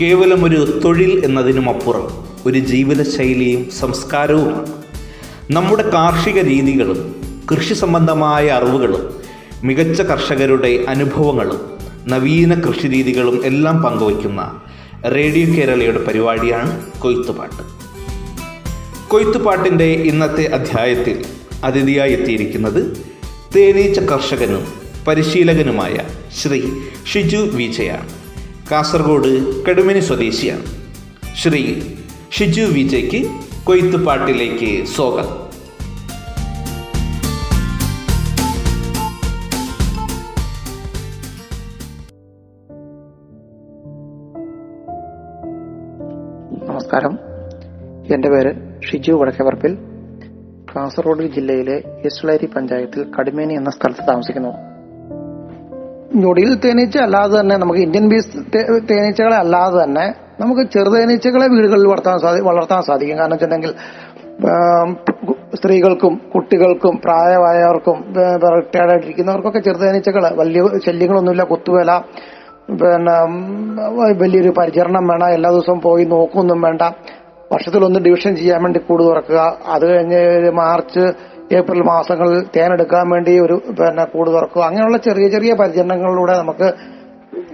കേവലം ഒരു തൊഴിൽ എന്നതിനുമപ്പുറം ഒരു ജീവിതശൈലിയും സംസ്കാരവുമാണ്. നമ്മുടെ കാർഷിക രീതികളും കൃഷി സംബന്ധമായ അറിവുകളും മികച്ച കർഷകരുടെ അനുഭവങ്ങളും നവീന കൃഷി രീതികളും എല്ലാം പങ്കുവയ്ക്കുന്ന റേഡിയോ കേരളയുടെ പരിപാടിയാണ് കൊയ്ത്തുപാട്ട്. കൊയ്ത്തുപാട്ടിന്റെ ഇന്നത്തെ അധ്യായത്തിൽ അതിഥിയായി എത്തിയിരിക്കുന്നത് തേനീച്ച കർഷകനും പരിശീലകനുമായ ശ്രീ ഷിജു വിജയാണ്. കാസർഗോഡ് കടുമിനി സ്വദേശിയാണ്. ശ്രീ ഷിജു വിജയ്ക്ക് കൊയ്ത്തുപാട്ടിലേക്ക് സ്വാഗതം. നമസ്കാരം. എന്റെ പേര് ഷിജു വടക്കവർപ്പിൽ കാസർഗോഡ് ജില്ലയിലെ ഇസ്ളേരി പഞ്ചായത്തിൽ കടുമേനി എന്ന സ്ഥലത്ത് താമസിക്കുന്നു. ഞൊടിയിൽ തേനീച്ച അല്ലാതെ തന്നെ നമുക്ക് ഇന്ത്യൻ ബീസ് തേനീച്ചകളെ അല്ലാതെ തന്നെ നമുക്ക് ചെറുതേനീച്ചകളെ വീടുകളിൽ വളർത്താൻ വളർത്താൻ സാധിക്കും. കാരണം വെച്ചിട്ടുണ്ടെങ്കിൽ സ്ത്രീകൾക്കും കുട്ടികൾക്കും പ്രായമായവർക്കും റിട്ടയർഡ് ചെറു ചെറുതേനീച്ചകൾ വലിയ ശല്യങ്ങളൊന്നുമില്ല. കുത്തുവേല പിന്നെ വലിയൊരു പരിചരണം വേണം. എല്ലാ ദിവസവും പോയി നോക്കൊന്നും വേണ്ട. വർഷത്തിലൊന്ന് ഡിവിഷൻ ചെയ്യാൻ വേണ്ടി കൂട് തുറക്കുക അത് കഴിഞ്ഞ് മാർച്ച് ഏപ്രിൽ മാസങ്ങളിൽ തേനെടുക്കാൻ വേണ്ടി ഒരു പിന്നെ കൂട് തുറക്കുക. അങ്ങനെയുള്ള ചെറിയ ചെറിയ പരിചരണങ്ങളിലൂടെ നമുക്ക്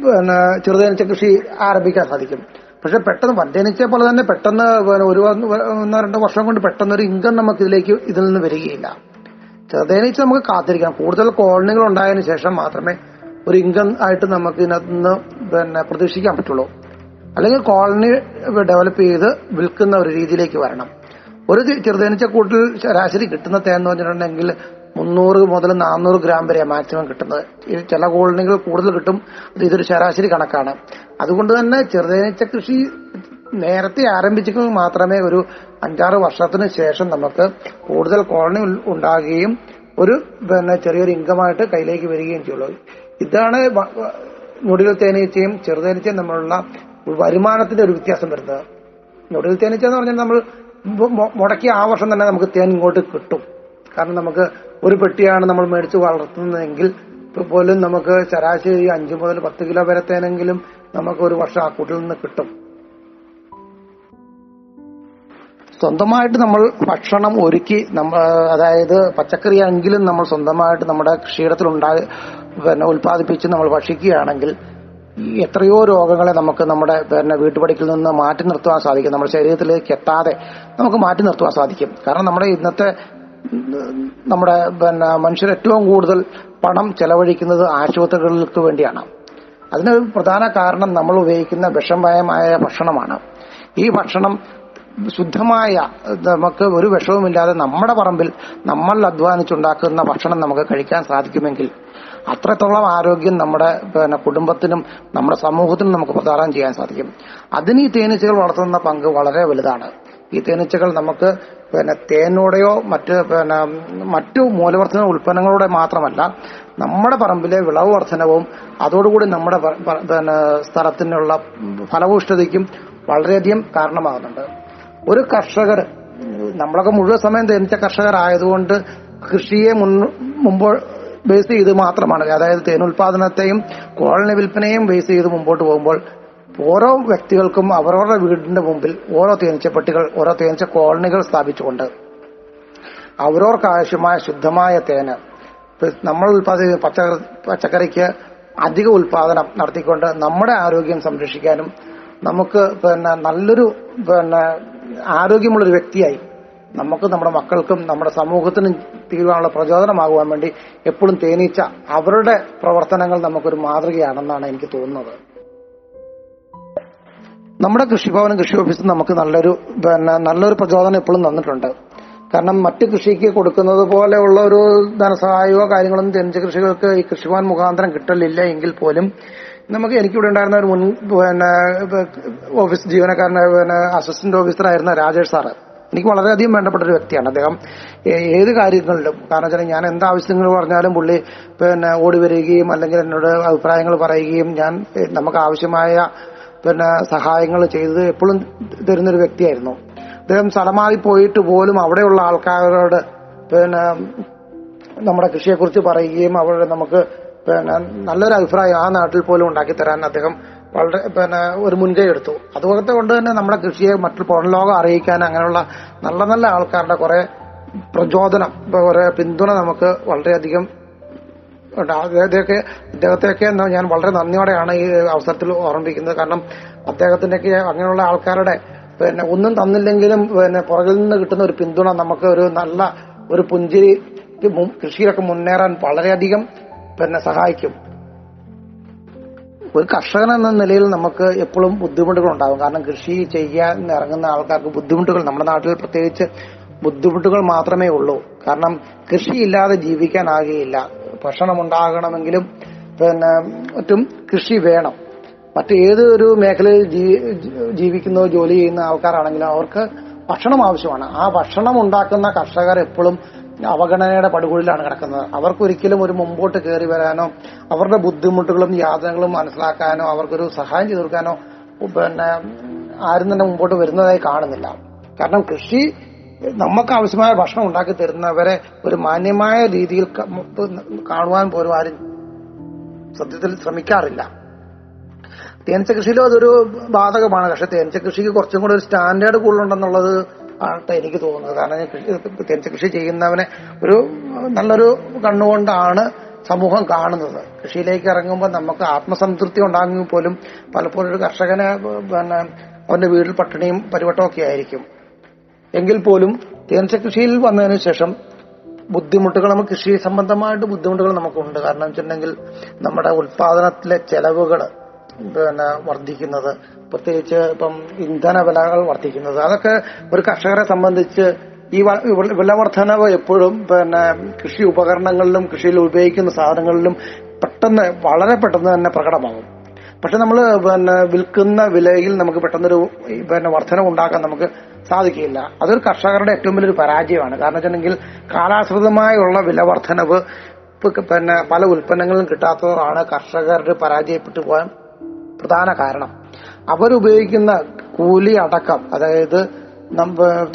പിന്നെ ചെറുതേനീച്ച കൃഷി ആരംഭിക്കാൻ സാധിക്കും. പക്ഷെ പെട്ടെന്ന് വൻതേനീച്ചയെ പോലെ തന്നെ പെട്ടെന്ന് ഒരു ഒന്നോ രണ്ടോ വർഷം കൊണ്ട് പെട്ടെന്ന് ഒരു ഇൻകം നമുക്ക് ഇതിലേക്ക് ഇതിൽ നിന്ന് വരികയില്ല. ചെറുതേനീച്ച നമുക്ക് കാത്തിരിക്കാം കൂടുതൽ കോളനികൾ ഉണ്ടായതിനു ശേഷം മാത്രമേ ഒരു ഇൻകം ആയിട്ട് നമുക്ക് ഇതിനകത്ത് നിന്ന് പിന്നെ പ്രതീക്ഷിക്കാൻ പറ്റുള്ളൂ. അല്ലെങ്കിൽ കോളനി ഡെവലപ്പ് ചെയ്ത് വിൽക്കുന്ന ഒരു രീതിയിലേക്ക് വരണം. ഒരു ചെറുതേനീച്ച കൂട്ടിൽ ശരാശരി കിട്ടുന്ന തേൻ എന്ന് പറഞ്ഞിട്ടുണ്ടെങ്കിൽ മുന്നൂറ് മുതൽ നാനൂറ് ഗ്രാം വരെ മാക്സിമം കിട്ടുന്നത്. ചില കോളനികൾ കൂടുതൽ കിട്ടും. അത് ഇതൊരു ശരാശരി കണക്കാണ്. അതുകൊണ്ട് തന്നെ ചെറുതേനീച്ച കൃഷി നേരത്തെ ആരംഭിച്ചെങ്കിൽ മാത്രമേ ഒരു അഞ്ചാറ് വർഷത്തിന് ശേഷം നമുക്ക് കൂടുതൽ കോളനി ഉണ്ടാകുകയും ഒരു പിന്നെ ചെറിയൊരു ഇൻകമായിട്ട് കയ്യിലേക്ക് വരികയും ചെയ്യുള്ളൂ. ഇതാണ് നൊടികൾ തേനീച്ചയും ചെറുതേനീച്ചയും തമ്മിലുള്ള വരുമാനത്തിന്റെ ഒരു വ്യത്യാസം വരുന്നത്. നൊടികൾ തേനീച്ച എന്ന് പറഞ്ഞാൽ നമ്മൾ മുടക്കിയ ആ വർഷം തന്നെ നമുക്ക് തേൻ ഇങ്ങോട്ട് കിട്ടും. കാരണം നമുക്ക് ഒരു പെട്ടിയാണ് നമ്മൾ മേടിച്ച് വളർത്തുന്നതെങ്കിൽ പോലും നമുക്ക് ശരാശരി അഞ്ചു മുതൽ പത്ത് കിലോ വരെ തേനെങ്കിലും നമുക്ക് ഒരു വർഷം ആ കൂട്ടിൽ നിന്ന് കിട്ടും. സ്വന്തമായിട്ട് നമ്മൾ ഭക്ഷണം ഒരുക്കി നമ്മ അതായത് പച്ചക്കറിയെങ്കിലും നമ്മൾ സ്വന്തമായിട്ട് നമ്മുടെ കൃഷിയിടത്തിൽ ഉണ്ടായി പിന്നെ ഉൽപ്പാദിപ്പിച്ച് നമ്മൾ ഭക്ഷിക്കുകയാണെങ്കിൽ എത്രയോ രോഗങ്ങളെ നമുക്ക് നമ്മുടെ പിന്നെ വീട്ടുപടിക്കിൽ നിന്ന് മാറ്റി നിർത്തുവാൻ സാധിക്കും. നമ്മുടെ ശരീരത്തിലേക്ക് എത്താതെ നമുക്ക് മാറ്റി നിർത്തുവാൻ സാധിക്കും. കാരണം നമ്മുടെ ഇന്നത്തെ നമ്മുടെ പിന്നെ മനുഷ്യർ ഏറ്റവും കൂടുതൽ പണം ചെലവഴിക്കുന്നത് ആശുപത്രികൾക്ക് വേണ്ടിയാണ്. അതിന് പ്രധാന കാരണം നമ്മൾ ഉപയോഗിക്കുന്ന വിഷമയമായ ഭക്ഷണമാണ്. ഈ ഭക്ഷണം ശുദ്ധമായ നമുക്ക് ഒരു വിഷവുമില്ലാതെ നമ്മുടെ പറമ്പിൽ നമ്മൾ അധ്വാനിച്ചുണ്ടാക്കുന്ന ഭക്ഷണം നമുക്ക് കഴിക്കാൻ സാധിക്കുമെങ്കിൽ അത്രത്തോളം ആരോഗ്യം നമ്മുടെ പിന്നെ കുടുംബത്തിനും നമ്മുടെ സമൂഹത്തിനും നമുക്ക് പ്രദാനം ചെയ്യാൻ സാധിക്കും. അതിന് ഈ തേനീച്ചകൾ വളർത്തുന്ന പങ്ക് വളരെ വലുതാണ്. ഈ തേനീച്ചകൾ നമുക്ക് പിന്നെ തേനോടെയോ മറ്റ് പിന്നെ മറ്റു മൂലവർദ്ധന ഉൽപ്പന്നങ്ങളോടെ മാത്രമല്ല നമ്മുടെ പറമ്പിലെ വിളവ് വർധനവും അതോടുകൂടി നമ്മുടെ പിന്നെ സ്ഥലത്തിനുള്ള ഫലഭൂഷ്ഠതയ്ക്കും വളരെയധികം കാരണമാകുന്നുണ്ട്. ഒരു കർഷകർ നമ്മളൊക്കെ മുഴുവൻ സമയം തേനീച്ച കർഷകരായതുകൊണ്ട് കൃഷിയെ മുൻ മുമ്പ് ബേസ് ചെയ്ത് മാത്രമാണ്. അതായത് തേനുൽപാദനത്തെയും കോളനി വിൽപ്പനയും ബേസ് ചെയ്ത് മുമ്പോട്ട് പോകുമ്പോൾ ഓരോ വ്യക്തികൾക്കും അവരവരുടെ വീടിന്റെ മുമ്പിൽ ഓരോ തേനീച്ചപ്പെട്ടികൾ ഓരോ തേനീച്ച കോളനികൾ സ്ഥാപിച്ചുകൊണ്ട് അവരവർക്ക് ആവശ്യമായ ശുദ്ധമായ തേന് നമ്മൾ ഉൽപാദിപ്പിക്കുന്ന പച്ചക്കറി പച്ചക്കറിക്ക് അധിക ഉൽപാദനം നടത്തിക്കൊണ്ട് നമ്മുടെ ആരോഗ്യം സംരക്ഷിക്കാനും നമുക്ക് പിന്നെ നല്ലൊരു പിന്നെ ആരോഗ്യമുള്ളൊരു വ്യക്തിയായി നമുക്ക് നമ്മുടെ മക്കൾക്കും നമ്മുടെ സമൂഹത്തിനും തീരുവാനുള്ള പ്രചോദനമാകുവാൻ വേണ്ടി എപ്പോഴും തേനീച്ച അവരുടെ പ്രവർത്തനങ്ങൾ നമുക്കൊരു മാതൃകയാണെന്നാണ് എനിക്ക് തോന്നുന്നത്. നമ്മുടെ കൃഷിഭവനും കൃഷി ഓഫീസും നമുക്ക് നല്ലൊരു പിന്നെ നല്ലൊരു പ്രചോദനം എപ്പോഴും തന്നിട്ടുണ്ട്. കാരണം മറ്റ് കൃഷിക്ക് കൊടുക്കുന്നത് പോലെയുള്ള ഒരു ധനസഹായമോ കാര്യങ്ങളൊന്നും ജനിച്ച കൃഷികൾക്ക് ഈ കൃഷിഭവൻ മുഖാന്തരം കിട്ടലില്ല എങ്കിൽ പോലും നമുക്ക് എനിക്കിവിടെ ഉണ്ടായിരുന്ന ഒരു മുൻ പിന്നെ ഓഫീസ് ജീവനക്കാരനായ പിന്നെ അസിസ്റ്റന്റ് ഓഫീസറായിരുന്ന രാജേഷ് സാറ് എനിക്ക് വളരെയധികം വേണ്ടപ്പെട്ട ഒരു വ്യക്തിയാണ്. അദ്ദേഹം ഏത് കാര്യങ്ങളിലും കാരണം വെച്ചാൽ ഞാൻ എന്ത് ആവശ്യങ്ങൾ പറഞ്ഞാലും പുള്ളി പിന്നെ ഓടി വരികയും അല്ലെങ്കിൽ എന്നോട് അഭിപ്രായങ്ങൾ പറയുകയും ഞാൻ നമുക്ക് ആവശ്യമായ പിന്നെ സഹായങ്ങൾ ചെയ്ത് എപ്പോഴും തരുന്നൊരു വ്യക്തിയായിരുന്നു. അദ്ദേഹം സ്ഥലമായി പോയിട്ട് പോലും അവിടെയുള്ള ആൾക്കാരോട് പിന്നെ നമ്മുടെ കൃഷിയെക്കുറിച്ച് പറയുകയും അവരുടെ നമുക്ക് പിന്നെ നല്ലൊരു അഭിപ്രായം ആ നാട്ടിൽ പോലും ഉണ്ടാക്കി തരാൻ അദ്ദേഹം വളരെ പിന്നെ ഒരു മുൻകൈ എടുത്തു. അതുപോലത്തെ കൊണ്ട് തന്നെ നമ്മുടെ കൃഷിയെ മറ്റു പുറം ലോകം അറിയിക്കാൻ അങ്ങനെയുള്ള നല്ല നല്ല ആൾക്കാരുടെ കുറെ പ്രചോദനം കുറെ പിന്തുണ നമുക്ക് വളരെയധികം അദ്ദേഹത്തെയൊക്കെ അദ്ദേഹത്തെയൊക്കെ ഞാൻ വളരെ നന്ദിയോടെയാണ് ഈ അവസരത്തിൽ ഓർമ്മിപ്പിക്കുന്നത്. കാരണം അദ്ദേഹത്തിന്റെയൊക്കെ അങ്ങനെയുള്ള ആൾക്കാരുടെ പിന്നെ ഒന്നും തന്നില്ലെങ്കിലും പിന്നെ പുറകിൽ നിന്ന് കിട്ടുന്ന ഒരു പിന്തുണ നമുക്ക് ഒരു നല്ല ഒരു പുഞ്ചിരി കൃഷിയിലൊക്കെ മുന്നേറാൻ വളരെയധികം പിന്നെ സഹായിക്കും. ഒരു കർഷകൻ എന്ന നിലയിൽ നമുക്ക് എപ്പോഴും ബുദ്ധിമുട്ടുകൾ ഉണ്ടാകും കാരണം കൃഷി ചെയ്യാൻ ഇറങ്ങുന്ന ആൾക്കാർക്ക് ബുദ്ധിമുട്ടുകൾ നമ്മുടെ നാട്ടിൽ പ്രത്യേകിച്ച് ബുദ്ധിമുട്ടുകൾ മാത്രമേ ഉള്ളൂ. കാരണം കൃഷിയില്ലാതെ ജീവിക്കാനാകുകയില്ല. ഭക്ഷണം ഉണ്ടാകണമെങ്കിലും പിന്നെ മറ്റും കൃഷി വേണം. മറ്റു ഏതൊരു മേഖലയിൽ ജീവിക്കുന്ന ജോലി ചെയ്യുന്ന ആൾക്കാരാണെങ്കിലും അവർക്ക് ഭക്ഷണം ആവശ്യമാണ്. ആ ഭക്ഷണം ഉണ്ടാക്കുന്ന കർഷകർ എപ്പോഴും അവഗണനയുടെ പടുകുഴിലാണ് കിടക്കുന്നത്. അവർക്കൊരിക്കലും ഒരു മുമ്പോട്ട് കയറി വരാനോ അവരുടെ ബുദ്ധിമുട്ടുകളും യാതനകളും മനസ്സിലാക്കാനോ അവർക്കൊരു സഹായം ചെയ്തു കൊടുക്കാനോ പിന്നെ ആരും തന്നെ മുമ്പോട്ട് വരുന്നതായി കാണുന്നില്ല. കാരണം കൃഷി നമുക്ക് ആവശ്യമായ ഭക്ഷണം ഉണ്ടാക്കി തരുന്നവരെ ഒരു മാന്യമായ രീതിയിൽ കാണുവാൻ പോലും ആരും സത്യത്തിൽ ശ്രമിക്കാറില്ല. തേനീച്ച കൃഷിയിലും അതൊരു ബാധകമാണ്. പക്ഷെ തേനീച്ച കൃഷിക്ക് കുറച്ചും കൂടെ ഒരു സ്റ്റാൻഡേർഡ് കൂടുതലുണ്ടെന്നുള്ളത് ആണ് എനിക്ക് തോന്നുന്നത്. കാരണം കൃഷി കൃഷി ചെയ്യുന്നവനെ ഒരു നല്ലൊരു കണ്ണുകൊണ്ടാണ് സമൂഹം കാണുന്നത്. കൃഷിയിലേക്ക് ഇറങ്ങുമ്പോൾ നമുക്ക് ആത്മസംതൃപ്തി ഉണ്ടാകുമെങ്കിൽ പോലും പലപ്പോഴും ഒരു കർഷകനെ പിന്നെ അവന്റെ വീട്ടിൽ പട്ടിണിയും പരിവട്ടവും ഒക്കെ ആയിരിക്കും. എങ്കിൽ പോലും കൃഷിയിൽ വന്നതിന് ശേഷം ബുദ്ധിമുട്ടുകൾ നമുക്ക് കൃഷി സംബന്ധമായിട്ട് ബുദ്ധിമുട്ടുകൾ നമുക്കുണ്ട്. കാരണം വെച്ചിട്ടുണ്ടെങ്കിൽ നമ്മുടെ ഉൽപാദനത്തിലെ ചെലവുകൾ പിന്നെ വർദ്ധിക്കുന്നത്. പ്രത്യേകിച്ച് ഇപ്പം ഇന്ധന വിലകൾ വർദ്ധിക്കുന്നത്. അതൊക്കെ ഒരു കർഷകരെ സംബന്ധിച്ച് ഈ വില- വർധനവ് എപ്പോഴും പിന്നെ കൃഷി ഉപകരണങ്ങളിലും കൃഷിയിൽ ഉപയോഗിക്കുന്ന സാധനങ്ങളിലും പെട്ടെന്ന് വളരെ പെട്ടെന്ന് തന്നെ പ്രകടമാകും. പക്ഷെ നമ്മൾ പിന്നെ വിൽക്കുന്ന വിലയിൽ നമുക്ക് പെട്ടെന്നൊരു പിന്നെ വർധന ഉണ്ടാക്കാൻ നമുക്ക് സാധിക്കില്ല. അതൊരു കർഷകരുടെ ഏറ്റവും വലിയൊരു പരാജയമാണ്. കാരണം വെച്ചിട്ടുണ്ടെങ്കിൽ കാലാശ്രിതമായുള്ള വില വർധനവ് പിന്നെ പല ഉൽപ്പന്നങ്ങളും കിട്ടാത്തതാണ് കർഷകരുടെ പരാജയപ്പെട്ടു പോകാൻ പ്രധാന കാരണം. അവരുപയോഗിക്കുന്ന കൂലി അടക്കം അതായത്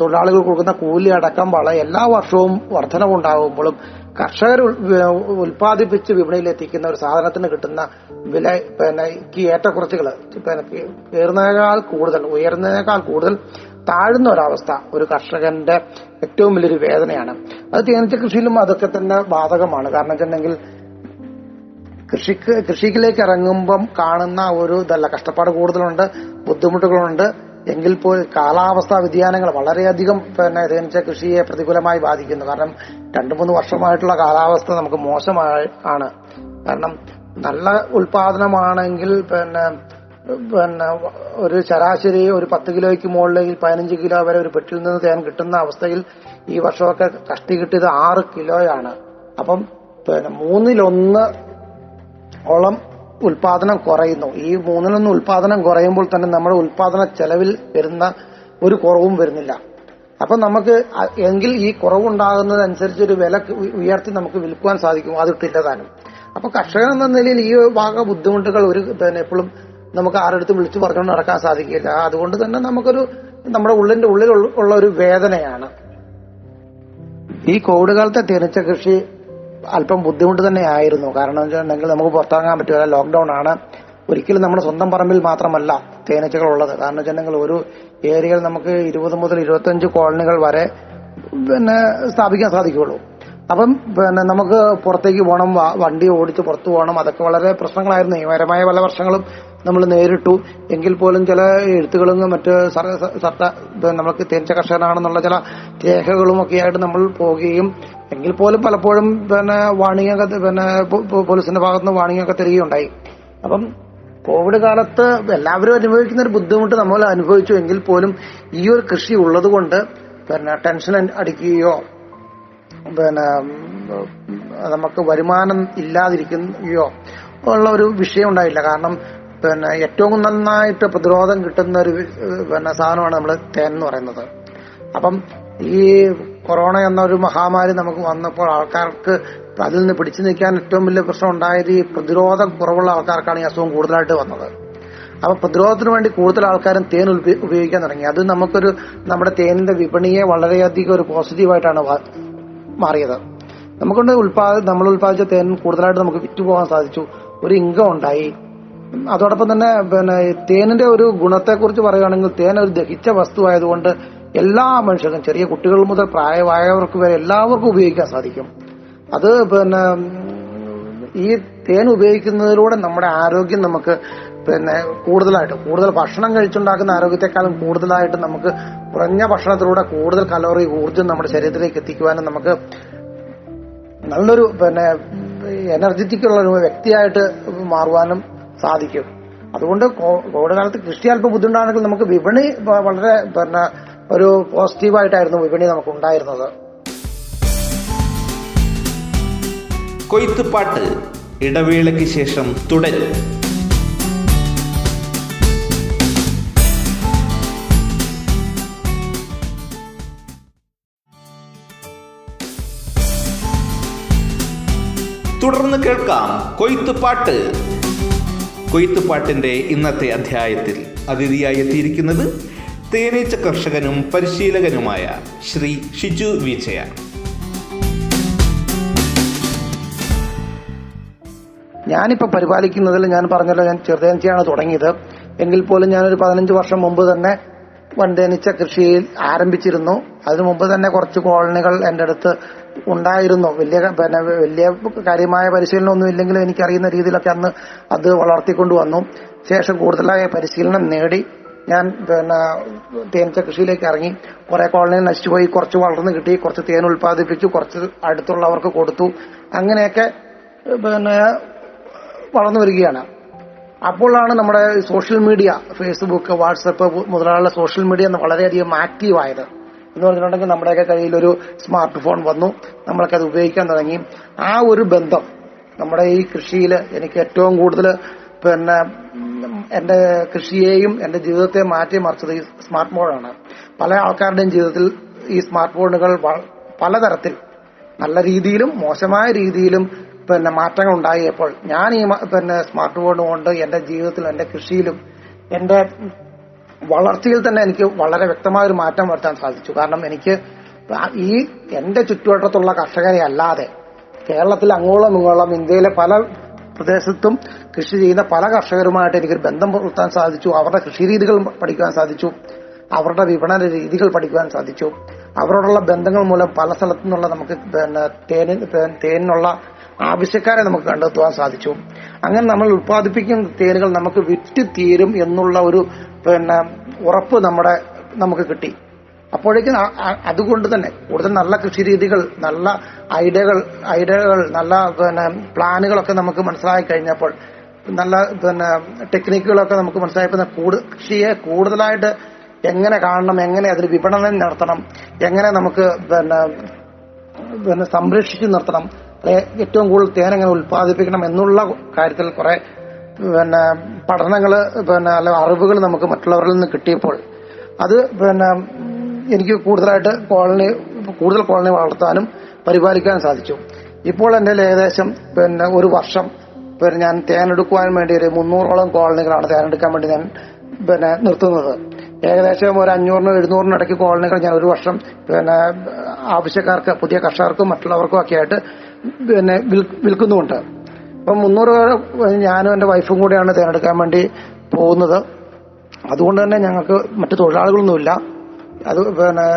തൊഴിലാളികൾ കൊടുക്കുന്ന കൂലി അടക്കം വള എല്ലാ വർഷവും വർധനവുണ്ടാകുമ്പോഴും കർഷകർ ഉൽ- ഉൽപ്പാദിപ്പിച്ച് വിപണിയിൽ എത്തിക്കുന്ന ഒരു സാധനത്തിന് കിട്ടുന്ന വില പിന്നെ ഏറ്റക്കുറച്ചുകൾ പിന്നെ കയറുന്നതിനേക്കാൾ കൂടുതൽ ഉയർന്നതിനേക്കാൾ കൂടുതൽ താഴ്ന്ന ഒരവസ്ഥ ഒരു കർഷകന്റെ ഏറ്റവും വലിയൊരു വേദനയാണ്. അത് തേനീച്ച കൃഷിയിലും അതൊക്കെ തന്നെ ബാധകമാണ്. കാരണം വെച്ചിട്ടുണ്ടെങ്കിൽ കൃഷിക്ക് കൃഷിയിലേക്ക് ഇറങ്ങുമ്പം കാണുന്ന ഒരു ഇതല്ല. കഷ്ടപ്പാട് കൂടുതലുണ്ട് ബുദ്ധിമുട്ടുകളുണ്ട്. എങ്കിൽ പോലും കാലാവസ്ഥാ വ്യതിയാനങ്ങൾ വളരെയധികം പിന്നെ തേനീച്ച കൃഷിയെ പ്രതികൂലമായി ബാധിക്കുന്നു. കാരണം രണ്ടു മൂന്ന് വർഷമായിട്ടുള്ള കാലാവസ്ഥ നമുക്ക് മോശമായി ആണ്. കാരണം നല്ല ഉൽപാദനമാണെങ്കിൽ പിന്നെ പിന്നെ ഒരു ശരാശരി ഒരു പത്ത് കിലോയ്ക്ക് മുകളിലേക്ക് പതിനഞ്ച് കിലോ വരെ ഒരു പെട്ടിൽ നിന്ന് തേൻ കിട്ടുന്ന അവസ്ഥയിൽ ഈ വർഷമൊക്കെ കഷ്ടി കിട്ടിയത് ആറ് കിലോയാണ്. അപ്പം പിന്നെ മൂന്നിലൊന്ന് ഓളം ഉൽപാദനം കുറയുന്നു. ഈ മൂന്നിലൊന്നും ഉൽപാദനം കുറയുമ്പോൾ തന്നെ നമ്മുടെ ഉൽപാദന ചെലവിൽ വരുന്ന ഒരു കുറവും വരുന്നില്ല. അപ്പൊ നമുക്ക് എങ്കിൽ ഈ കുറവുണ്ടാകുന്നതനുസരിച്ച് ഒരു വില ഉയർത്തി നമുക്ക് വിൽക്കുവാൻ സാധിക്കും. അതിട്ടില്ല താനും. അപ്പൊ കർഷകൻ എന്ന നിലയിൽ ഈ ഭാഗ ബുദ്ധിമുട്ടുകൾ ഒരു തന്നെ എപ്പോഴും നമുക്ക് ആരെടുത്ത് വിളിച്ചു പറഞ്ഞുകൊണ്ട് നടക്കാൻ സാധിക്കില്ല. അതുകൊണ്ട് തന്നെ നമുക്കൊരു നമ്മുടെ ഉള്ളിന്റെ ഉള്ളിൽ ഉള്ള- ഉള്ള ഒരു വേദനയാണ്. ഈ കോവിഡ് കാലത്തെ തേനീച്ച കൃഷി അല്പം ബുദ്ധിമുട്ട് തന്നെ ആയിരുന്നു കാരണം വെച്ചിട്ടുണ്ടെങ്കിൽ നമുക്ക് പുറത്തിറങ്ങാൻ പറ്റില്ല. ലോക്ക്ഡൌൺ ആണ്. ഒരിക്കലും നമ്മുടെ സ്വന്തം പറമ്പിൽ മാത്രമല്ല തേനീച്ചകൾ ഉള്ളത്. കാരണം വെച്ചിട്ടുണ്ടെങ്കിൽ ഒരു ഏരിയയിൽ നമുക്ക് ഇരുപത് മുതൽ ഇരുപത്തഞ്ച് കോളനികൾ വരെ പിന്നെ സ്ഥാപിക്കാൻ സാധിക്കുകയുള്ളൂ. അപ്പം പിന്നെ നമുക്ക് പുറത്തേക്ക് പോകണം വണ്ടി ഓടിച്ച് പുറത്തു പോകണം. അതൊക്കെ വളരെ പ്രശ്നങ്ങളായിരുന്നു. നിയമപരമായ പല വർഷങ്ങളും നമ്മൾ നേരിട്ടു. എങ്കിൽ പോലും ചില എഴുത്തുകളും മറ്റ് സർക്കാർ നമുക്ക് തേനീച്ച കർഷകനാണെന്നുള്ള ചില രേഖകളും ഒക്കെ ആയിട്ട് നമ്മൾ പോവുകയും എങ്കിൽ പോലും പലപ്പോഴും പിന്നെ വാണിംഗ് പിന്നെ പോലീസിന്റെ ഭാഗത്തുനിന്ന് വാണിംഗ് ഒക്കെ തരികയുണ്ടായി. അപ്പം കോവിഡ് കാലത്ത് എല്ലാവരും അനുഭവിക്കുന്ന ഒരു ബുദ്ധിമുട്ട് നമ്മൾ അനുഭവിച്ചു എങ്കിൽ പോലും ഈ ഒരു കൃഷി ഉള്ളത് കൊണ്ട് പിന്നെ ടെൻഷൻ അടിക്കുകയോ പിന്നെ നമുക്ക് വരുമാനം ഇല്ലാതിരിക്കുകയോ ഉള്ള ഒരു വിഷയം ഉണ്ടായില്ല. കാരണം പിന്നെ ഏറ്റവും നന്നായിട്ട് പ്രതിരോധം കിട്ടുന്ന ഒരു പിന്നെ സാധനമാണ് നമ്മൾ തേൻ എന്ന് പറയുന്നത്. അപ്പം ഈ കൊറോണ എന്നൊരു മഹാമാരി നമുക്ക് വന്നപ്പോൾ ആൾക്കാർക്ക് അതിൽ നിന്ന് പിടിച്ചു നിൽക്കാൻ ഏറ്റവും വലിയ പ്രശ്നം ഉണ്ടായത് ഈ പ്രതിരോധം കുറവുള്ള ആൾക്കാർക്കാണ് ഈ അസുഖം കൂടുതലായിട്ട് വന്നത്. അപ്പൊ പ്രതിരോധത്തിന് വേണ്ടി കൂടുതൽ ആൾക്കാരും തേൻ ഉപയോഗിക്കാൻ തുടങ്ങി. അത് നമുക്കൊരു നമ്മുടെ തേനിന്റെ വിപണിയെ വളരെയധികം ഒരു പോസിറ്റീവായിട്ടാണ് മാറിയത്. നമുക്കൊണ്ട് ഉൽപാദ നമ്മൾ ഉൽപാദിച്ച തേൻ കൂടുതലായിട്ട് നമുക്ക് വിറ്റുപോകാൻ സാധിച്ചു. ഒരു ഇൻകം ഉണ്ടായി. അതോടൊപ്പം തന്നെ പിന്നെ തേനിന്റെ ഒരു ഗുണത്തെക്കുറിച്ച് പറയുകയാണെങ്കിൽ തേൻ ഒരു ദഹിച്ച വസ്തുവായതുകൊണ്ട് എല്ലാ മനുഷ്യർക്കും ചെറിയ കുട്ടികൾ മുതൽ പ്രായമായവർക്ക് വരെ എല്ലാവർക്കും ഉപയോഗിക്കാൻ സാധിക്കും. അത് പിന്നെ ഈ തേൻ ഉപയോഗിക്കുന്നതിലൂടെ നമ്മുടെ ആരോഗ്യം നമുക്ക് പിന്നെ കൂടുതലായിട്ട് കൂടുതൽ ഭക്ഷണം കഴിച്ചുണ്ടാക്കുന്ന ആരോഗ്യത്തെക്കാളും കൂടുതലായിട്ട് നമുക്ക് കുറഞ്ഞ ഭക്ഷണത്തിലൂടെ കൂടുതൽ കലോറി ഊർജം നമ്മുടെ ശരീരത്തിലേക്ക് എത്തിക്കുവാനും നമുക്ക് നല്ലൊരു പിന്നെ എനർജറ്റിക് ഉള്ള ഒരു വ്യക്തിയായിട്ട് മാറുവാനും സാധിക്കും. അതുകൊണ്ട് കോവിഡ് കാലത്ത് കൃഷി അല്പം ബുദ്ധിമുട്ടാണെങ്കിൽ നമുക്ക് വിപണി വളരെ പിന്നെ ഒരു പോസിറ്റീവായിട്ടായിരുന്നു വിപണി നമുക്ക് ഉണ്ടായിരുന്നത് കൊയ്ത്തുപാട്ട് ഇടവേളയ്ക്ക് ശേഷം തുടരും തുടർന്ന് കേൾക്കാം കൊയ്ത്തുപാട്ട്. കൊയ്ത്തുപാട്ടിന്റെ ഇന്നത്തെ അധ്യായത്തിൽ അതിഥിയായി എത്തിയിരിക്കുന്നത് തേനീച്ച കർഷകനും പരിശീലകനുമായ ശ്രീ ഷിജു വിജയ ഞാനിപ്പോ പരിപാലിക്കുന്നതിൽ ഞാൻ പറഞ്ഞല്ലോ ഞാൻ ചെറുതേനീച്ചയാണ് തുടങ്ങിയത്. എങ്കിൽ പോലും ഞാനൊരു പതിനഞ്ച് വർഷം മുമ്പ് തന്നെ വൻതേനീച്ച കൃഷിയിൽ ആരംഭിച്ചിരുന്നു. അതിനു മുമ്പ് തന്നെ കുറച്ച് കോളനികൾ എന്റെ അടുത്ത് ഉണ്ടായിരുന്നു. വലിയ പിന്നെ വലിയ കാര്യമായ പരിശീലനമൊന്നും ഇല്ലെങ്കിലും എനിക്കറിയുന്ന രീതിയിലൊക്കെ അന്ന് അത് വളർത്തിക്കൊണ്ടു വന്നു ശേഷം കൂടുതലായ പരിശീലനം നേടി. ഞാൻ പിന്നെ തേനീച്ച കൃഷിയിലേക്ക് ഇറങ്ങി. കുറെ കോളനി നശിച്ചുപോയി. കുറച്ച് വളർന്ന് കിട്ടി. കുറച്ച് തേൻ ഉൽപ്പാദിപ്പിച്ചു. കുറച്ച് അടുത്തുള്ളവർക്ക് കൊടുത്തു. അങ്ങനെയൊക്കെ പിന്നെ വളർന്നു വരികയാണ്. അപ്പോഴാണ് നമ്മുടെ സോഷ്യൽ മീഡിയ ഫേസ്ബുക്ക് വാട്സപ്പ് മുതലായുള്ള സോഷ്യൽ മീഡിയ വളരെയധികം ആക്റ്റീവ് ആയത് എന്ന് പറഞ്ഞിട്ടുണ്ടെങ്കിൽ നമ്മുടെയൊക്കെ കയ്യിൽ ഒരു സ്മാർട്ട് ഫോൺ വന്നു. നമ്മളൊക്കെ അത് ഉപയോഗിക്കാൻ തുടങ്ങി. ആ ഒരു ബന്ധം നമ്മുടെ ഈ കൃഷിയിൽ എനിക്ക് ഏറ്റവും കൂടുതൽ പിന്നെ എന്റെ കൃഷിയെയും എന്റെ ജീവിതത്തെ മാറ്റി മറിച്ചത് ഈ സ്മാർട്ട് ഫോണാണ് പല ആൾക്കാരുടെയും ജീവിതത്തിൽ ഈ സ്മാർട്ട് ഫോണുകൾ പലതരത്തിൽ നല്ല രീതിയിലും മോശമായ രീതിയിലും പിന്നെ മാറ്റങ്ങൾ ഉണ്ടായപ്പോൾ ഞാൻ ഈ പിന്നെ സ്മാർട്ട് ഫോൺ കൊണ്ട് എന്റെ ജീവിതത്തിലും എന്റെ കൃഷിയിലും എന്റെ വളർച്ചയിൽ തന്നെ എനിക്ക് വളരെ വ്യക്തമായ ഒരു മാറ്റം വരുത്താൻ സാധിച്ചു. കാരണം എനിക്ക് ഈ എന്റെ ചുറ്റുവട്ടത്തുള്ള കർഷകരെ അല്ലാതെ കേരളത്തിൽ അങ്ങോളം ഇങ്ങോളം ഇന്ത്യയിലെ പല പ്രദേശത്തും കൃഷി ചെയ്യുന്ന പല കർഷകരുമായിട്ട് എനിക്കൊരു ബന്ധം പുലർത്താൻ സാധിച്ചു. അവരുടെ കൃഷി രീതികൾ പഠിക്കാൻ സാധിച്ചു. അവരുടെ വിപണന രീതികൾ പഠിക്കുവാൻ സാധിച്ചു. അവരോടുള്ള ബന്ധങ്ങൾ മൂലം പല സ്ഥലത്തു നിന്നുള്ള നമുക്ക് പിന്നെ തേനി തേനിനുള്ള ആവശ്യക്കാരെ നമുക്ക് കണ്ടെത്തുവാൻ സാധിച്ചു. അങ്ങനെ നമ്മൾ ഉത്പാദിപ്പിക്കുന്ന തേനുകൾ നമുക്ക് വിറ്റ് തീരും എന്നുള്ള ഒരു പിന്നെ ഉറപ്പ് നമ്മുടെ നമുക്ക് കിട്ടി. അപ്പോഴേക്കും അതുകൊണ്ട് തന്നെ കൂടുതൽ നല്ല കൃഷി രീതികൾ നല്ല ഐഡിയകൾ ഐഡിയകൾ നല്ല പിന്നെ പ്ലാനുകളൊക്കെ നമുക്ക് മനസ്സിലായി കഴിഞ്ഞപ്പോൾ നല്ല പിന്നെ ടെക്നിക്കുകളൊക്കെ നമുക്ക് മനസ്സിലായപ്പോൾ കൂടു കൃഷിയെ കൂടുതലായിട്ട് എങ്ങനെ കാണണം എങ്ങനെ അതിന് വിപണനം നടത്തണം എങ്ങനെ നമുക്ക് പിന്നെ പിന്നെ സംരക്ഷിച്ചു നിർത്തണം ഏറ്റവും കൂടുതൽ തേൻ എങ്ങനെ എന്നുള്ള കാര്യത്തിൽ കുറെ പിന്നെ പഠനങ്ങൾ പിന്നെ അല്ല അറിവുകൾ നമുക്ക് മറ്റുള്ളവരിൽ നിന്ന് കിട്ടിയപ്പോൾ അത് പിന്നെ എനിക്ക് കൂടുതലായിട്ട് കോളനി കൂടുതൽ കോളനി വളർത്താനും പരിപാലിക്കാനും സാധിച്ചു. ഇപ്പോൾ എന്റെ ഏകദേശം പിന്നെ ഒരു വർഷം പിന്നെ ഞാൻ തേനെടുക്കുവാൻ വേണ്ടി ഒരു മുന്നൂറോളം കോളനികളാണ് തേനെടുക്കാൻ വേണ്ടി ഞാൻ പിന്നെ നിർത്തുന്നത്. ഏകദേശം ഒരു അഞ്ഞൂറിനും എഴുന്നൂറിനും ഇടയ്ക്ക് കോളനികൾ ഞാൻ ഒരു വർഷം പിന്നെ ആവശ്യക്കാർക്ക് പുതിയ കർഷകർക്കും മറ്റുള്ളവർക്കും ഒക്കെ ആയിട്ട് പിന്നെ വിൽ- വിൽക്കുന്നുമുണ്ട്. അപ്പം മുന്നൂറ് ഞാനും എന്റെ വൈഫും കൂടെയാണ് തിരഞ്ഞെടുക്കാൻ വേണ്ടി പോകുന്നത്. അതുകൊണ്ട് തന്നെ ഞങ്ങൾക്ക് മറ്റു തൊഴിലാളികളൊന്നുമില്ല. അത് പിന്നെ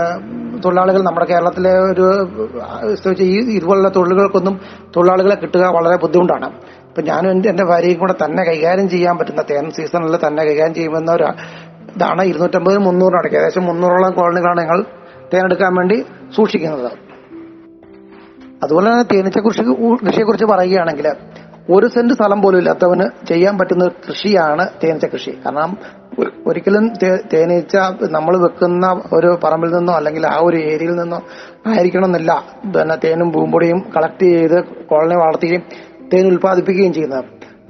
തൊഴിലാളികൾ നമ്മുടെ കേരളത്തിലെ ഒരു ഈ ഇതുപോലുള്ള തൊഴിലുകൾക്കൊന്നും തൊഴിലാളികളെ കിട്ടുക വളരെ ബുദ്ധിമുട്ടാണ്. ഇപ്പൊ ഞാനും എന്റെ എന്റെ ഭാര്യയും കൂടെ തന്നെ കൈകാര്യം ചെയ്യാൻ പറ്റുന്ന തേൻ സീസണിൽ തന്നെ കൈകാര്യം ചെയ്യുമെന്ന ഒരു ഇതാണ് ഇരുന്നൂറ്റമ്പത് മുന്നൂറിനടക്ക് ഏകദേശം മുന്നൂറോളം കോളനികളാണ് ഞങ്ങൾ തേനെടുക്കാൻ വേണ്ടി സൂക്ഷിക്കുന്നത്. അതുപോലെ തന്നെ തേനീച്ച കൃഷി കൃഷിയെക്കുറിച്ച് പറയുകയാണെങ്കിൽ ഒരു സെന്റ് സ്ഥലം പോലും ഇല്ലാത്തവന് ചെയ്യാൻ പറ്റുന്ന കൃഷിയാണ് തേനീച്ച കൃഷി. കാരണം ഒരിക്കലും തേനീച്ച നമ്മൾ വെക്കുന്ന ഒരു പറമ്പിൽ നിന്നോ അല്ലെങ്കിൽ ആ ഒരു ഏരിയയിൽ നിന്നോ ആയിരിക്കണം എന്നില്ല പിന്നെ തേനും പൂമ്പൊടിയും കളക്ട് ചെയ്ത് കോളനി വളർത്തുകയും തേൻ ഉൽപ്പാദിപ്പിക്കുകയും ചെയ്യുന്നത്.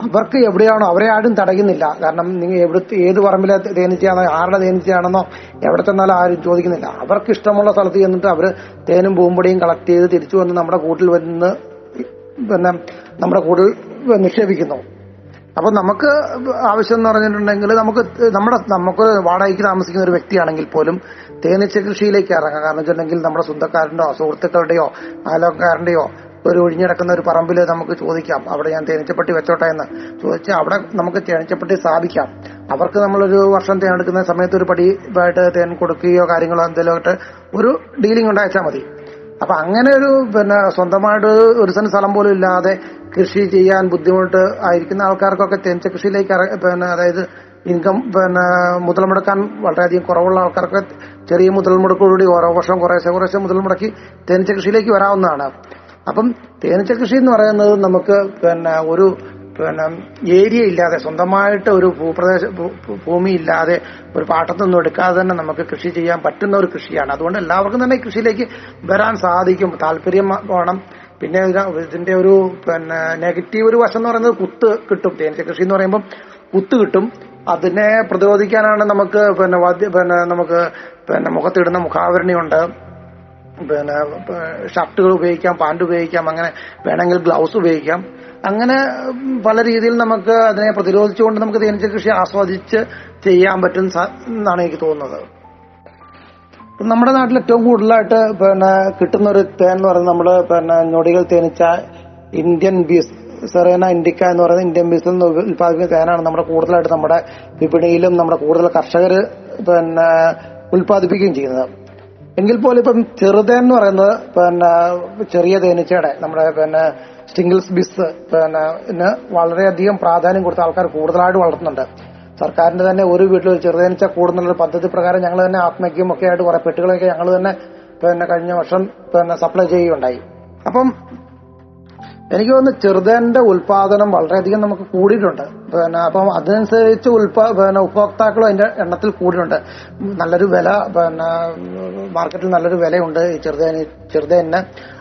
അവർക്ക് എവിടെയാണോ അവരെ ആരും തടയുന്നില്ല. കാരണം നിങ്ങൾ എവിടുത്തെ ഏത് പറമ്പിലെ തേനീച്ചയാണോ ആരുടെ തേനീച്ചയാണെന്നോ എവിടെ ചെന്നാലും ആരും ചോദിക്കുന്നില്ല. അവർക്ക് ഇഷ്ടമുള്ള സ്ഥലത്ത് ചെന്നിട്ട് അവർ തേനും പൂമ്പൊടിയും കളക്ട് ചെയ്ത് തിരിച്ചു വന്ന് നമ്മുടെ കൂട്ടിൽ വന്ന് പിന്നെ നമ്മുടെ കൂട്ടിൽ നിക്ഷേപിക്കുന്നു. അപ്പൊ നമുക്ക് ആവശ്യം എന്ന് പറഞ്ഞിട്ടുണ്ടെങ്കിൽ നമുക്ക് നമ്മുടെ നമുക്ക് വാടകയ്ക്ക് താമസിക്കുന്ന ഒരു വ്യക്തിയാണെങ്കിൽ പോലും തേനീച്ച കൃഷിയിലേക്ക് ഇറങ്ങാം. കാരണം വെച്ചിട്ടുണ്ടെങ്കിൽ നമ്മുടെ സ്വന്തക്കാരന്റെയോ സുഹൃത്തുക്കളുടെയോ അയലോക്കാരന്റെയോ ഒരു ഒഴിഞ്ഞിടക്കുന്ന ഒരു പറമ്പിൽ നമുക്ക് ചോദിക്കാം അവിടെ ഞാൻ തേനീച്ചപ്പെട്ടി വെച്ചോട്ടെ എന്ന്. ചോദിച്ചാൽ അവിടെ നമുക്ക് തേനീച്ചപ്പെട്ടി സ്ഥാപിക്കാം. അവർക്ക് നമ്മളൊരു വർഷം തേൻ എടുക്കുന്ന സമയത്ത് ഒരു പടിയായിട്ട് തേൻ കൊടുക്കുകയോ കാര്യങ്ങളോ എന്തെങ്കിലും ആയിട്ട് ഒരു ഡീലിംഗ് ഉണ്ടായച്ചാൽ മതി. അപ്പൊ അങ്ങനെ ഒരു പിന്നെ സ്വന്തമായിട്ട് ഒരു സ്ഥലം പോലും ഇല്ലാതെ കൃഷി ചെയ്യാൻ ബുദ്ധിമുട്ട് ആയിരിക്കുന്ന ആൾക്കാർക്കൊക്കെ തേനീച്ച കൃഷിയിലേക്ക് പിന്നെ അതായത് ഇൻകം പിന്നെ മുതൽ മുടക്കാൻ വളരെയധികം കുറവുള്ള ആൾക്കാർക്ക് ചെറിയ മുതൽ ഓരോ വർഷം കുറേശ്ശെ കുറേശ്ശെ മുതൽ മുടക്കി തേനീച്ച കൃഷിയിലേക്ക് വരാവുന്നതാണ്. അപ്പം തേനീച്ച കൃഷി എന്ന് പറയുന്നത് നമുക്ക് പിന്നെ ഒരു പിന്നെ ഏരിയ ഇല്ലാതെ സ്വന്തമായിട്ട് ഒരു ഭൂപ്രദേശ ഭൂമി ഇല്ലാതെ ഒരു പാട്ടത്തൊന്നും എടുക്കാതെ തന്നെ നമുക്ക് കൃഷി ചെയ്യാൻ പറ്റുന്ന ഒരു കൃഷിയാണ്. അതുകൊണ്ട് എല്ലാവർക്കും തന്നെ കൃഷിയിലേക്ക് വരാൻ സാധിക്കും. താല്പര്യം വേണം. പിന്നെ ഇതിന്റെ ഒരു പിന്നെ നെഗറ്റീവ് ഒരു വശം എന്ന് പറയുന്നത് കുത്ത് കിട്ടും. തേനീച്ച കൃഷി എന്ന് പറയുമ്പോൾ കുത്ത് കിട്ടും. അതിനെ പ്രതിരോധിക്കാനാണ് നമുക്ക് പിന്നെ വാദ്യ പിന്നെ നമുക്ക് പിന്നെ മുഖത്തിടുന്ന മുഖാവരണിയുണ്ട്. പിന്നെ ഷർട്ടുകൾ ഉപയോഗിക്കാം പാന്റ് ഉപയോഗിക്കാം അങ്ങനെ വേണമെങ്കിൽ ഗ്ലൗസ് ഉപയോഗിക്കാം. അങ്ങനെ പല രീതിയിൽ നമുക്ക് അതിനെ പ്രതിരോധിച്ചുകൊണ്ട് നമുക്ക് തേനീച്ച കൃഷി ആസ്വദിച്ച് ചെയ്യാൻ പറ്റും എന്നാണ് എനിക്ക് തോന്നുന്നത്. നമ്മുടെ നാട്ടിൽ ഏറ്റവും കൂടുതലായിട്ട് പിന്നെ കിട്ടുന്ന ഒരു തേൻ എന്ന് പറയുന്നത് നമ്മൾ പിന്നെ ഞൊടികൾ തേനിച്ച ഇന്ത്യൻ ബീസ് സെറേന ഇൻഡിക്ക എന്ന് പറയുന്ന ഇന്ത്യൻ ബീസിൽ നിന്ന് ഉൽപ്പാദിപ്പിക്കുന്ന തേനാണ് നമ്മുടെ കൂടുതലായിട്ട് നമ്മുടെ വിപണിയിലും നമ്മുടെ കൂടുതൽ കർഷകർ പിന്നെ ഉൽപ്പാദിപ്പിക്കുകയും ചെയ്യുന്നത്. എങ്കിൽ പോലും ഇപ്പം ചെറുതേൻ എന്ന് പറയുന്നത് പിന്നെ ചെറിയ തേനീച്ചയുടെ നമ്മുടെ പിന്നെ സ്റ്റിംഗിൾസ് ബിസ് പിന്നെ വളരെയധികം പ്രാധാന്യം കൊടുത്ത ആൾക്കാർ കൂടുതലായിട്ട് വളർത്തുന്നുണ്ട്. സർക്കാരിന്റെ തന്നെ ഒരു വീട്ടിൽ ഒരു ചെറുതേനച്ച കൂടുന്നുള്ള പദ്ധതി പ്രകാരം ഞങ്ങൾ തന്നെ ആത്മയ്ക്കും ഒക്കെ ആയിട്ട് കുറെ പെട്ടുകളൊക്കെ ഞങ്ങൾ തന്നെ പിന്നെ കഴിഞ്ഞ വർഷം പിന്നെ സപ്ലൈ ചെയ്യുകയുണ്ടായി. അപ്പം എനിക്ക് തോന്നുന്നു ചെറുതേന്റെ ഉൽപാദനം വളരെയധികം നമുക്ക് കൂടിയിട്ടുണ്ട്. പിന്നെ അപ്പം അതനുസരിച്ച് ഉൽപാ പിന്നെ ഉപഭോക്താക്കളും അതിന്റെ എണ്ണത്തിൽ കൂടിയിട്ടുണ്ട്. നല്ലൊരു വില പിന്നെ മാർക്കറ്റിൽ നല്ലൊരു വിലയുണ്ട് ഈ ചെറുതേന് ചെറുതേന്.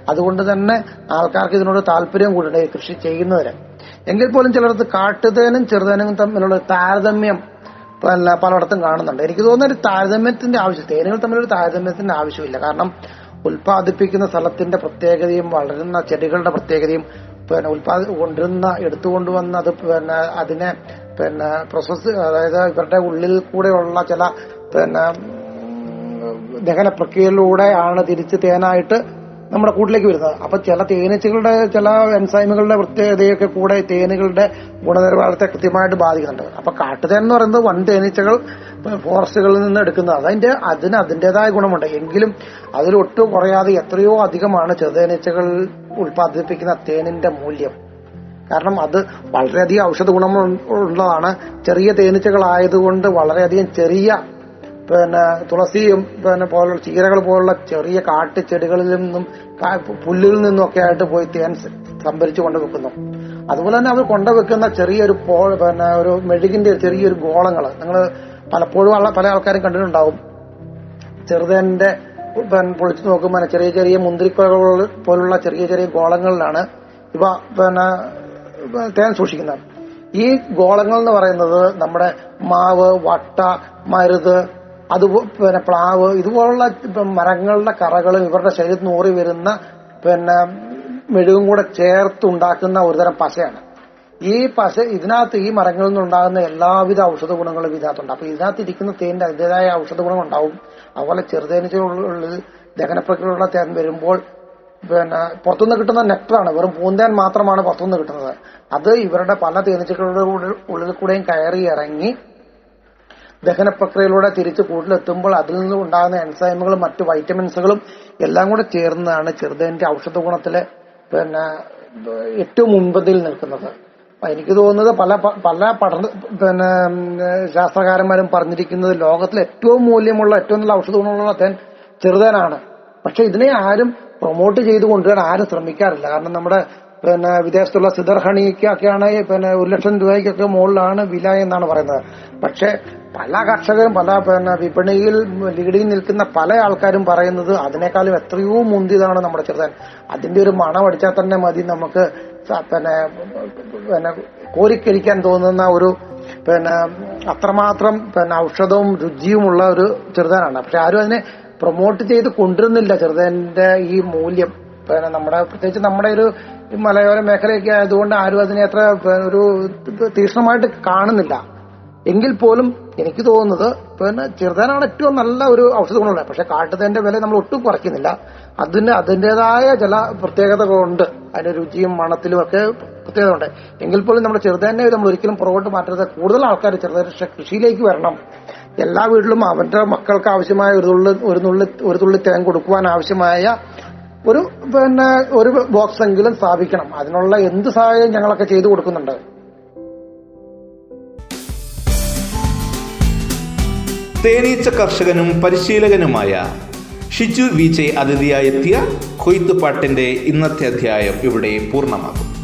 അതുകൊണ്ട് തന്നെ ആൾക്കാർക്ക് ഇതിനോട് താല്പര്യം കൂടിയുണ്ട് കൃഷി ചെയ്യുന്നവര്. എങ്കിൽ പോലും ചിലടത്ത് കാട്ടുതേനും ചെറുതേനും തമ്മിലുള്ള താരതമ്യം പല പലയിടത്തും കാണുന്നുണ്ട്. എനിക്ക് തോന്നുന്ന ഒരു താരതമ്യത്തിന്റെ ആവശ്യം തേനുകൾ തമ്മിലൊരു താരതമ്യത്തിന്റെ ആവശ്യമില്ല. കാരണം ഉൽപ്പാദിപ്പിക്കുന്ന സ്ഥലത്തിന്റെ പ്രത്യേകതയും വളരുന്ന ചെടികളുടെ പ്രത്യേകതയും പിന്നെ ഉൽപാദി കൊണ്ടിരുന്ന എടുത്തുകൊണ്ടുവന്ന അത് പിന്നെ അതിനെ പിന്നെ പ്രോസസ് അതായത് ഇവരുടെ ഉള്ളിൽ കൂടെയുള്ള ചില പിന്നെ ദഹന പ്രക്രിയയിലൂടെയാണ് തിരിച്ച് തേനായിട്ട് നമ്മുടെ കൂട്ടിലേക്ക് വരുന്നത്. അപ്പൊ ചില തേനീച്ചകളുടെ ചില എൻസൈമുകളുടെ പ്രത്യേകതയൊക്കെ കൂടെ തേനുകളുടെ ഗുണനിലവാരത്തെ കൃത്യമായിട്ട് ബാധിക്കുന്നുണ്ട്. അപ്പൊ കാട്ടുതേൻ എന്ന് പറയുന്നത് വൻ തേനീച്ചകൾ ഫോറസ്റ്റുകളിൽ നിന്ന് എടുക്കുന്നത് അതിന്റെ അതിന് അതിന്റേതായ ഗുണമുണ്ട്. എങ്കിലും അതിലൊട്ടും കുറയാതെ എത്രയോ അധികമാണ് ചെറുതേനീച്ചകൾ ഉൽപ്പാദിപ്പിക്കുന്ന തേനിന്റെ മൂല്യം. കാരണം അത് വളരെയധികം ഔഷധ ഗുണം ഉള്ളതാണ്. ചെറിയ തേനീച്ചകളായതുകൊണ്ട് വളരെയധികം ചെറിയ പിന്നെ തുളസിയും പിന്നെ പോലുള്ള ചീരകൾ പോലുള്ള ചെറിയ കാട്ടുചെടികളിൽ നിന്നും കാ- പുല്ലിൽ നിന്നും ഒക്കെ ആയിട്ട് പോയി തേൻ സംഭരിച്ചു സംഭരിച്ചു കൊണ്ടുവെക്കുന്നു അതുപോലെ തന്നെ അവർ കൊണ്ടുവെക്കുന്ന ചെറിയൊരു പോ പിന്നെ ഒരു മെഴുകിന്റെ ചെറിയൊരു ഗോളങ്ങൾ നിങ്ങൾ പലപ്പോഴും പല ആൾക്കാരും കണ്ടിട്ടുണ്ടാവും. ചെറുതേന്റെ പൊളിച്ചു നോക്കുമ്പോൾ ചെറിയ ചെറിയ മുന്തിരിക്കുലകൾ പോലുള്ള ചെറിയ ചെറിയ ഗോളങ്ങളിലാണ് ഇവ പിന്നെ തേൻ സൂക്ഷിക്കുന്നത്. ഈ ഗോളങ്ങൾ എന്ന് പറയുന്നത് നമ്മുടെ മാവ് വട്ട മരുത് അത് പിന്നെ പ്ലാവ് ഇതുപോലുള്ള മരങ്ങളുടെ കറകളും ഇവരുടെ ശരീരത്തിൽ ഊറി വരുന്ന പിന്നെ മെഴുകും കൂടെ ചേർത്തുണ്ടാക്കുന്ന ഒരുതരം പശയാണ്. ഈ പശ ഇതിനകത്ത് ഈ മരങ്ങളിൽ നിന്നുണ്ടാകുന്ന എല്ലാവിധ ഔഷധ ഗുണങ്ങളും ഇതിനകത്തുണ്ട്. അപ്പൊ ഇതിനകത്ത് ഇരിക്കുന്ന തേനിന്റെ അതിന്റെതായ ഔഷധ ഗുണം ഉണ്ടാവും അതുപോലെ ചെറുതേനീച്ചകളിൽ ദഹന പ്രക്രിയയുള്ള തേൻ വരുമ്പോൾ പിന്നെ പുറത്തുനിന്ന് കിട്ടുന്ന നെക്ടറാണ് വെറും പൂന്തേൻ മാത്രമാണ് പുറത്തുനിന്ന് കിട്ടുന്നത്. അത് ഇവരുടെ പല തേനീച്ചകളുടെ ഉള്ളിൽ കൂടെയും കയറി ഇറങ്ങി ദഹന പ്രക്രിയയിലൂടെ തിരിച്ച് കൂട്ടിലെത്തുമ്പോൾ അതിൽ നിന്നും ഉണ്ടാകുന്ന എൻസൈമുകളും മറ്റു വൈറ്റമിൻസുകളും എല്ലാം കൂടെ ചേർന്നതാണ് ചെറുതേന്റെ ഔഷധ ഗുണത്തിലെ പിന്നെ ഏറ്റവും മുൻപതിൽ നിൽക്കുന്നത്. എനിക്ക് തോന്നുന്നത് പല പല പഠന പിന്നെ ശാസ്ത്രകാരന്മാരും പറഞ്ഞിരിക്കുന്നത് ലോകത്തിലെ ഏറ്റവും മൂല്യമുള്ള ഏറ്റവും നല്ല ഔഷധ ഗുണമുള്ള തേൻ ചെറുതേനാണ്. പക്ഷെ ഇതിനെ ആരും പ്രൊമോട്ട് ചെയ്ത് കൊണ്ടുവരാൻ ആരും ശ്രമിക്കാറില്ല. കാരണം നമ്മുടെ പിന്നെ വിദേശത്തുള്ള സിദർഹണിക്കൊക്കെയാണ് പിന്നെ ഒരു ലക്ഷം രൂപയ്ക്കൊക്കെ മുകളിലാണ് വില എന്നാണ് പറയുന്നത്. പക്ഷെ പല കർഷകരും പല പിന്നെ വിപണിയിൽ ലീഡിൽ നിൽക്കുന്ന പല ആൾക്കാരും പറയുന്നത് അതിനേക്കാളും എത്രയോ മുന്തിയതാണ് നമ്മുടെ ചെറുതാൻ. അതിന്റെ ഒരു മണം അടിച്ചാൽ തന്നെ മതി നമുക്ക് പിന്നെ പിന്നെ കോരിക്കരിക്കാൻ തോന്നുന്ന ഒരു പിന്നെ അത്രമാത്രം പിന്നെ ഔഷധവും രുചിയുമുള്ള ഒരു ചെറുതാനാണ്. പക്ഷെ ആരും അതിനെ പ്രൊമോട്ട് ചെയ്ത് കൊണ്ടുവരുന്നില്ല ചെറുതാന്റെ ഈ മൂല്യം. പിന്നെ നമ്മുടെ പ്രത്യേകിച്ച് നമ്മുടെ ഒരു മലയോര മേഖലയൊക്കെ ആയതുകൊണ്ട് ആരും അതിനെ അത്ര ഒരു തീക്ഷ്ണമായിട്ട് കാണുന്നില്ല. എങ്കിൽ പോലും എനിക്ക് തോന്നുന്നത് പിന്നെ ചെറുതാനാണ് ഏറ്റവും നല്ല ഒരു ഔഷധ ഗുണമുള്ളത്. പക്ഷെ കാട്ടുതേന്റെ വില നമ്മൾ ഒട്ടും കുറയ്ക്കുന്നില്ല. അതിന് അതിന്റെതായ ചില പ്രത്യേകതകളുണ്ട്. അതിന്റെ രുചിയും മണത്തിലും ഒക്കെ പ്രത്യേകതയുണ്ട് എങ്കിൽ പോലും നമ്മുടെ ചെറുതേനെ നമ്മൾ ഒരിക്കലും പുറകോട്ട് മാറ്റരുത്. കൂടുതൽ ആൾക്കാർ ചെറുതായ കൃഷിയിലേക്ക് വരണം. എല്ലാ വീട്ടിലും അവന്റെ മക്കൾക്ക് ആവശ്യമായ ഒരു തുള്ളി ഒരു തുള്ളി ഒരു തുള്ളി തേൻ കൊടുക്കുവാൻ ആവശ്യമായ ഒരു പിന്നെ ഒരു ബോക്സ് എങ്കിലും സ്ഥാപിക്കണം. അതിനുള്ള എന്ത് സഹായം ഞങ്ങളൊക്കെ ചെയ്തു കൊടുക്കുന്നുണ്ട്? തേനീച്ച കർഷകനും പരിശീലകനുമായ ഷിജു വിജയ് അതിഥിയായെത്തിയ കൊയ്ത്തുപാട്ടിന്റെ ഇന്നത്തെ അധ്യായം ഇവിടെ പൂർണമാകും.